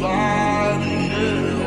Thank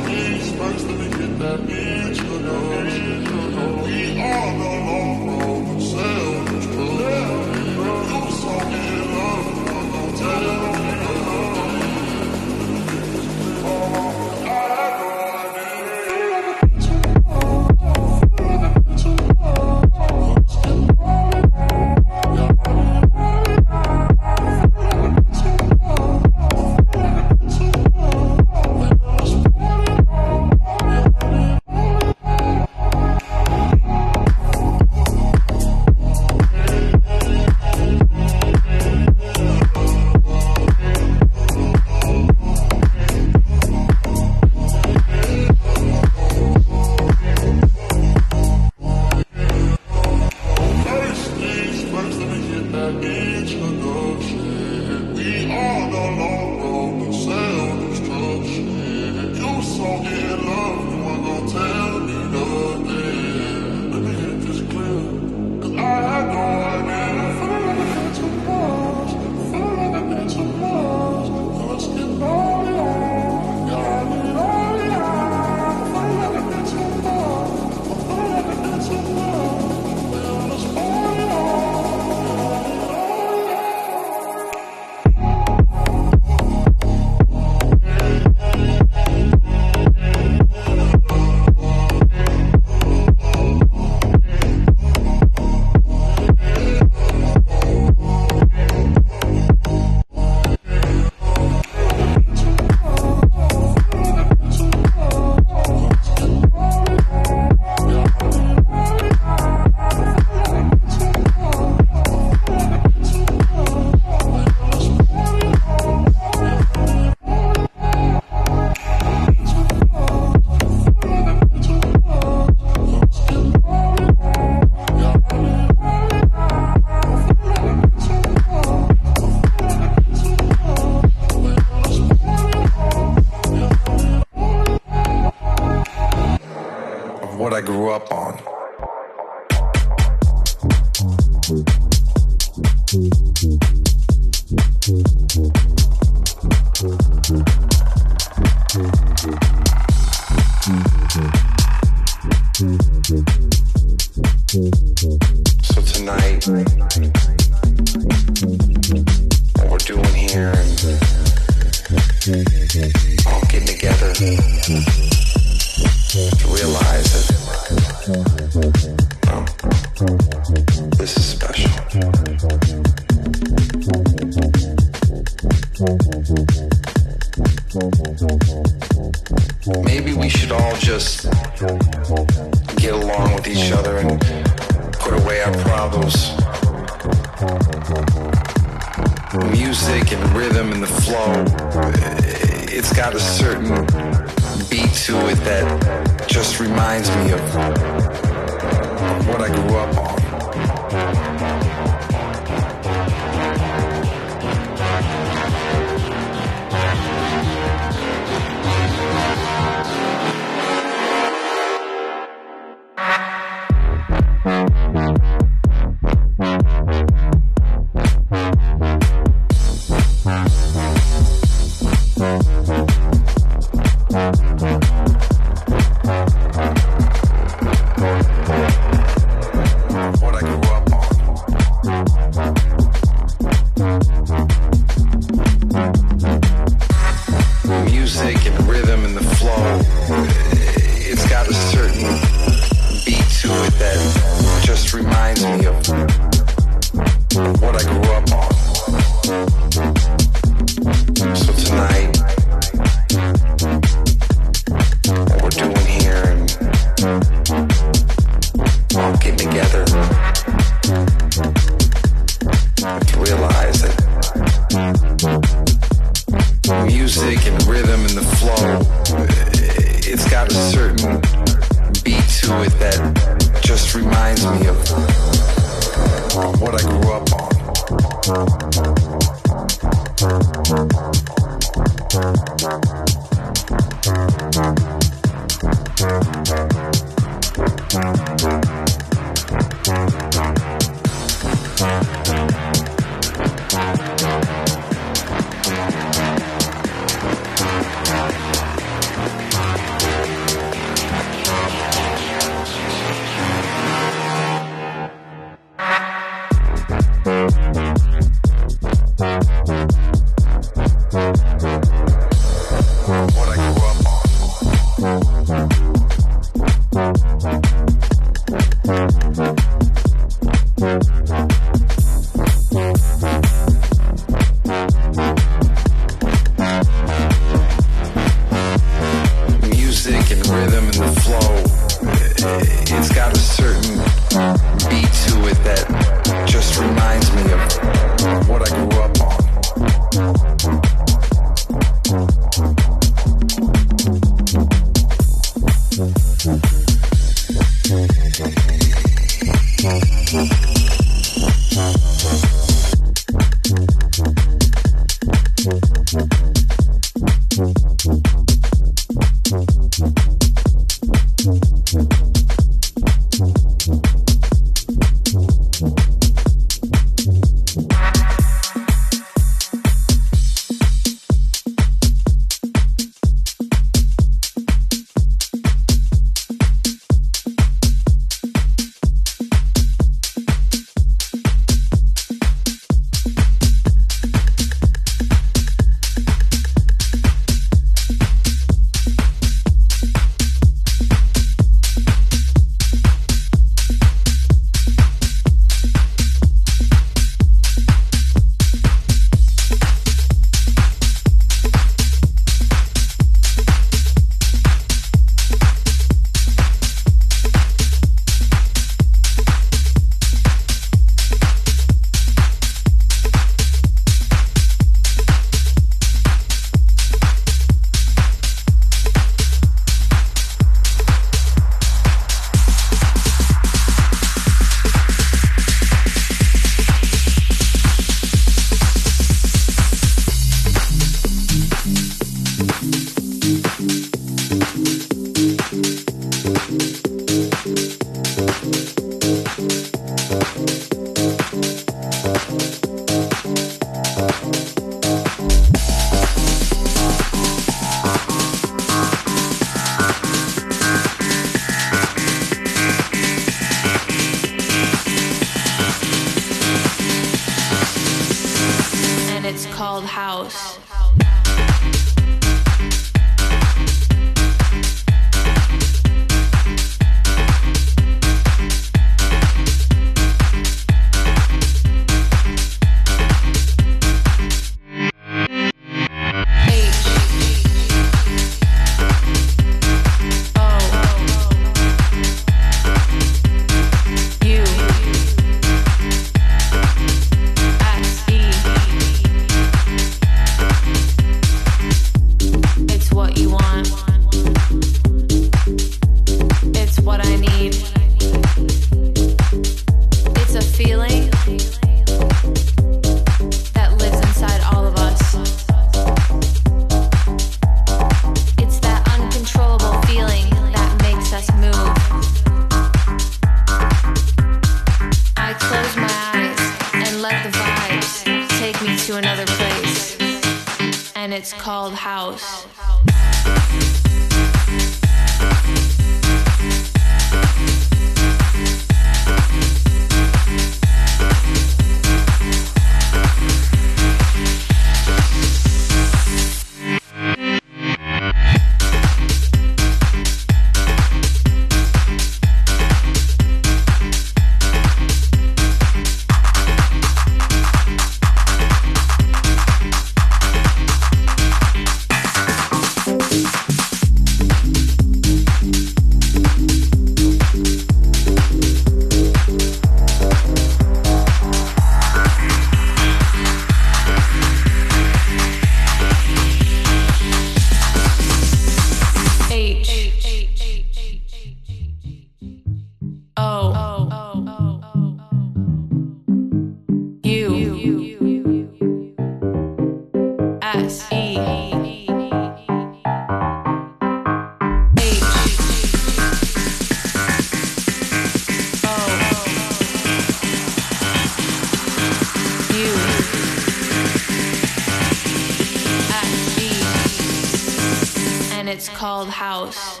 it's called house.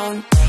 phone.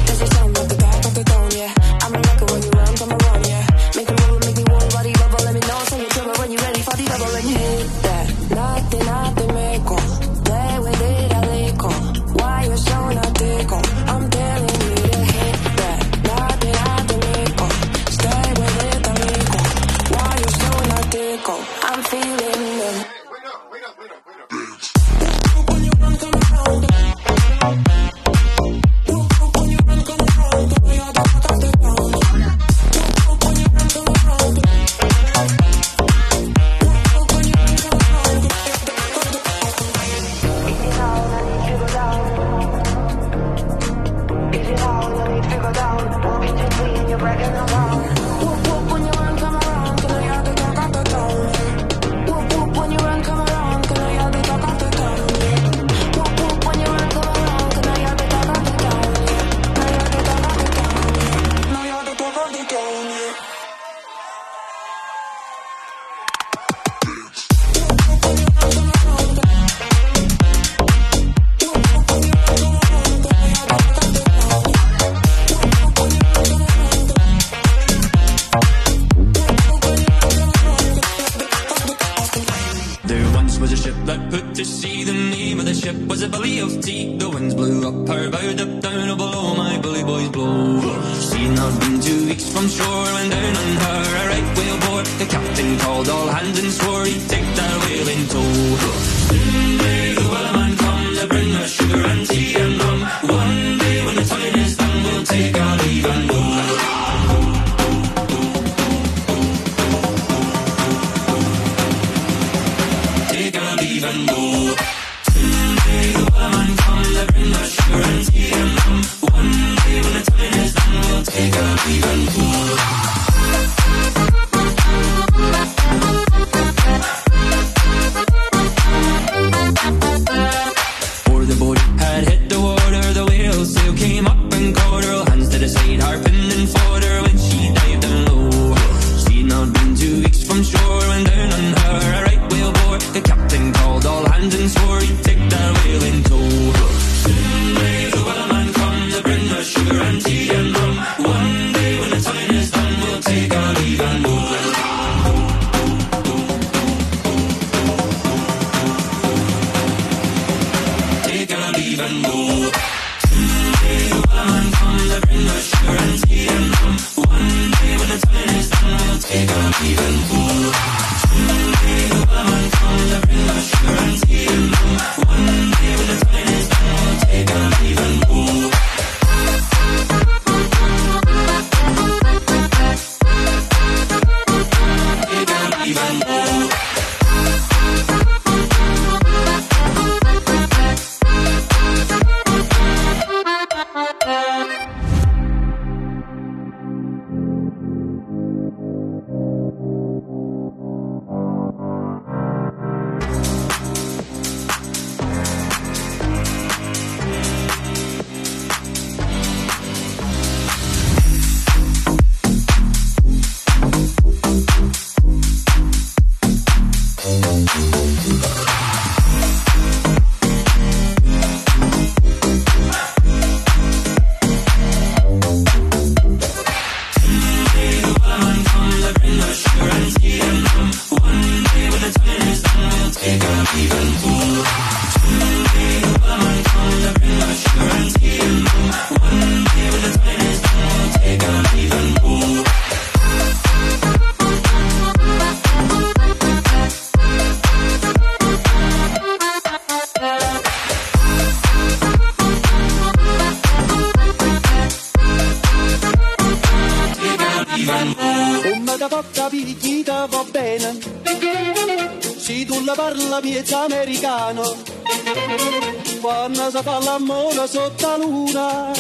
stella sotto luna,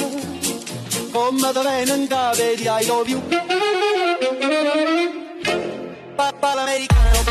con come da venga vedi I love you. Papà l'americano.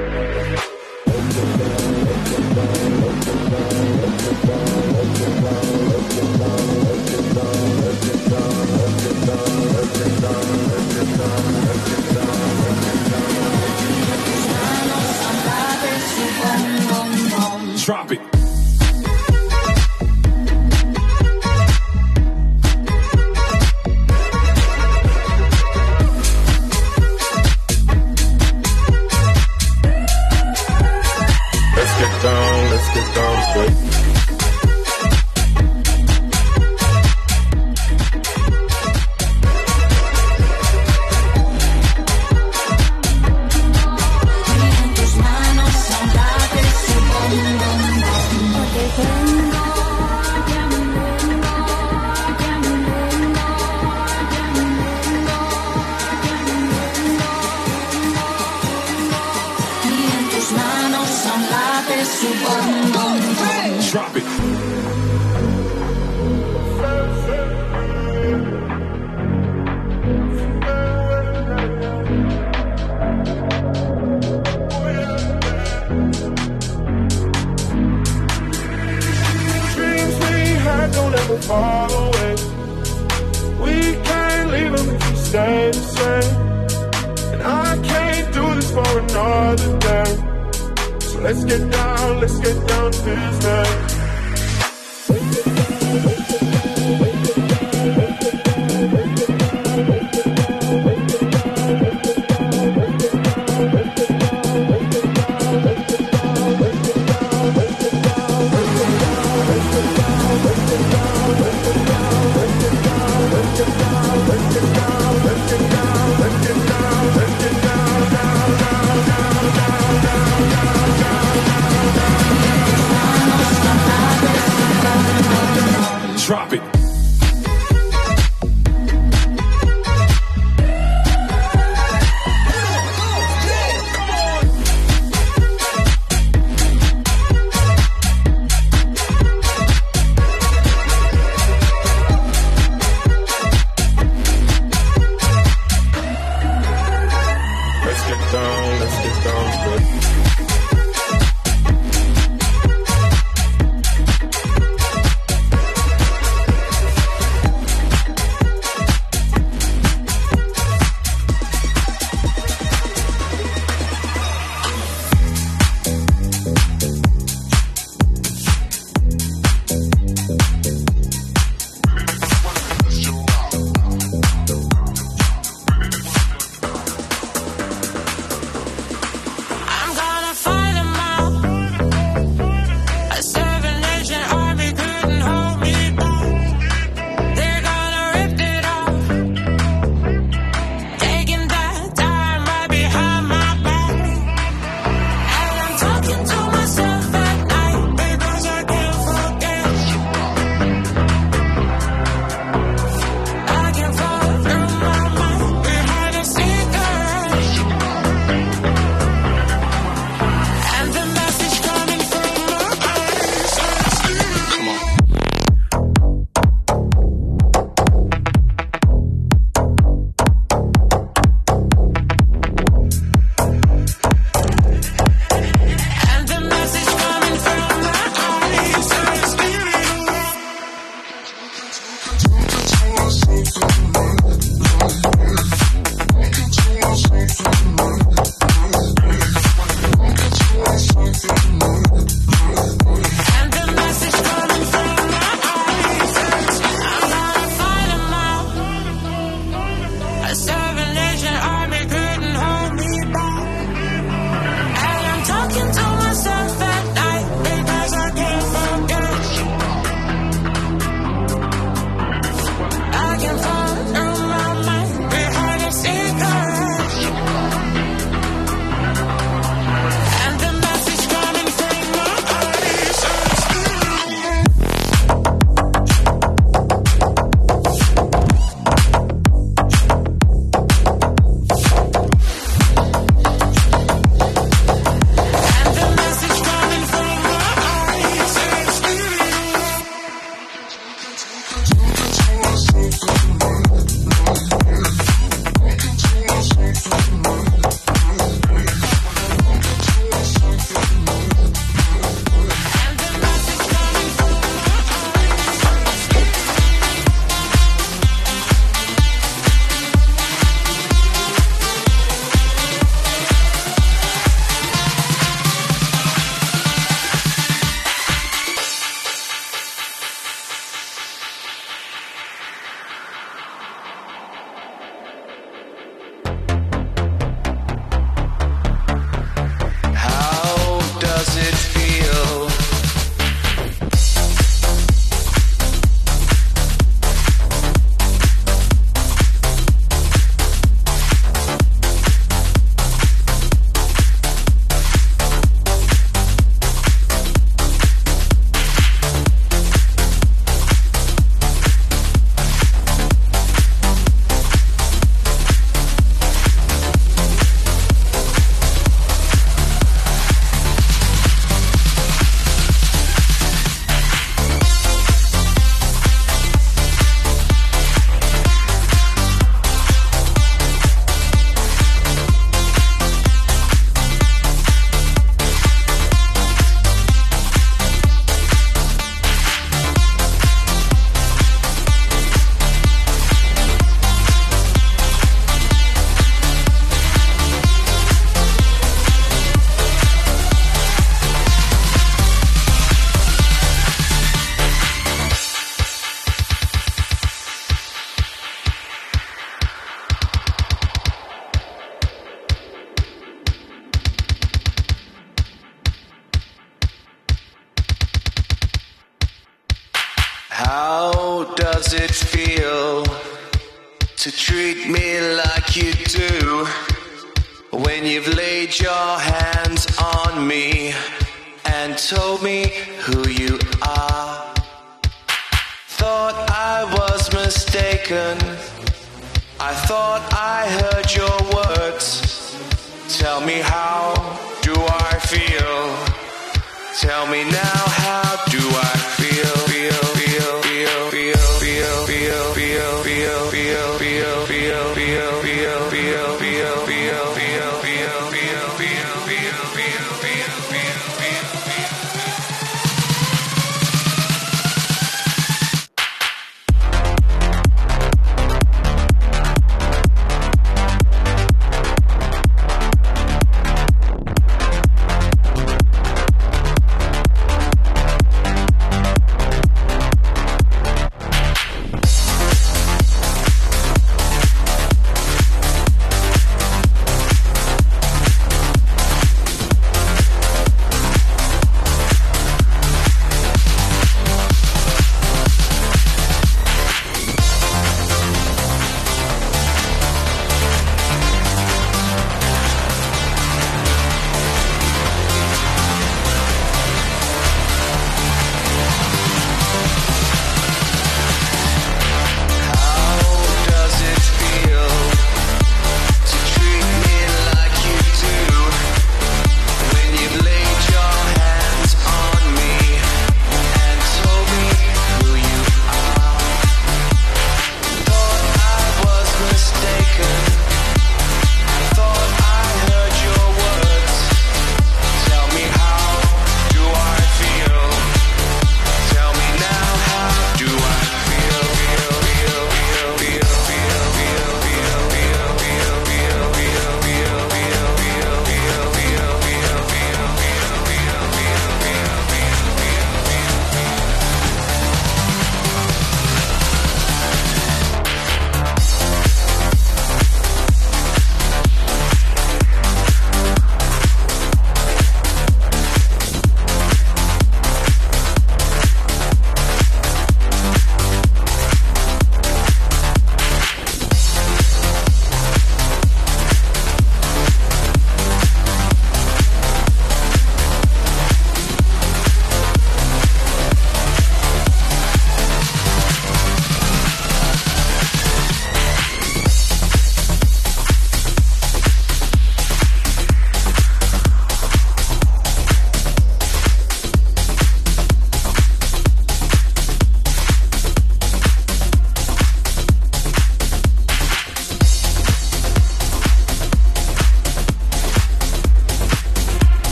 Drop it. Fall away. We can't leave them if we stay the same. And I can't do this for another day. So let's get down, let's get down to business.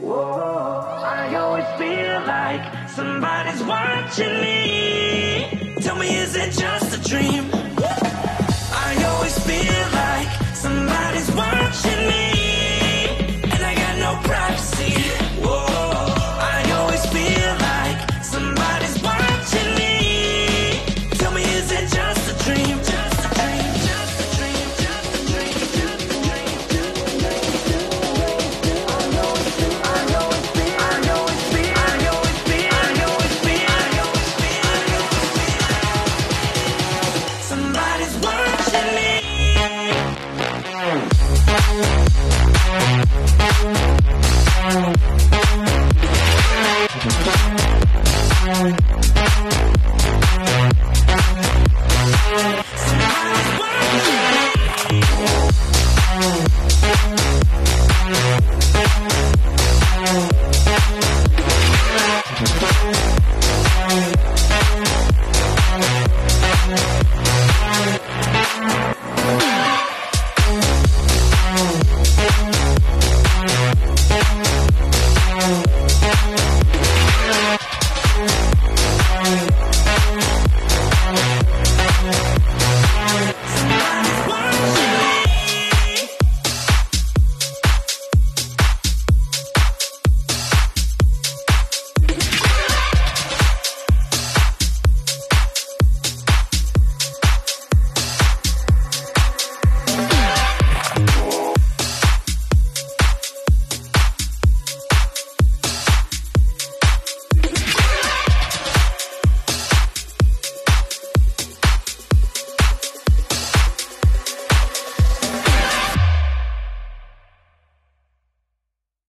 Whoa, I always feel like somebody's watching me. Tell me, is it just a dream?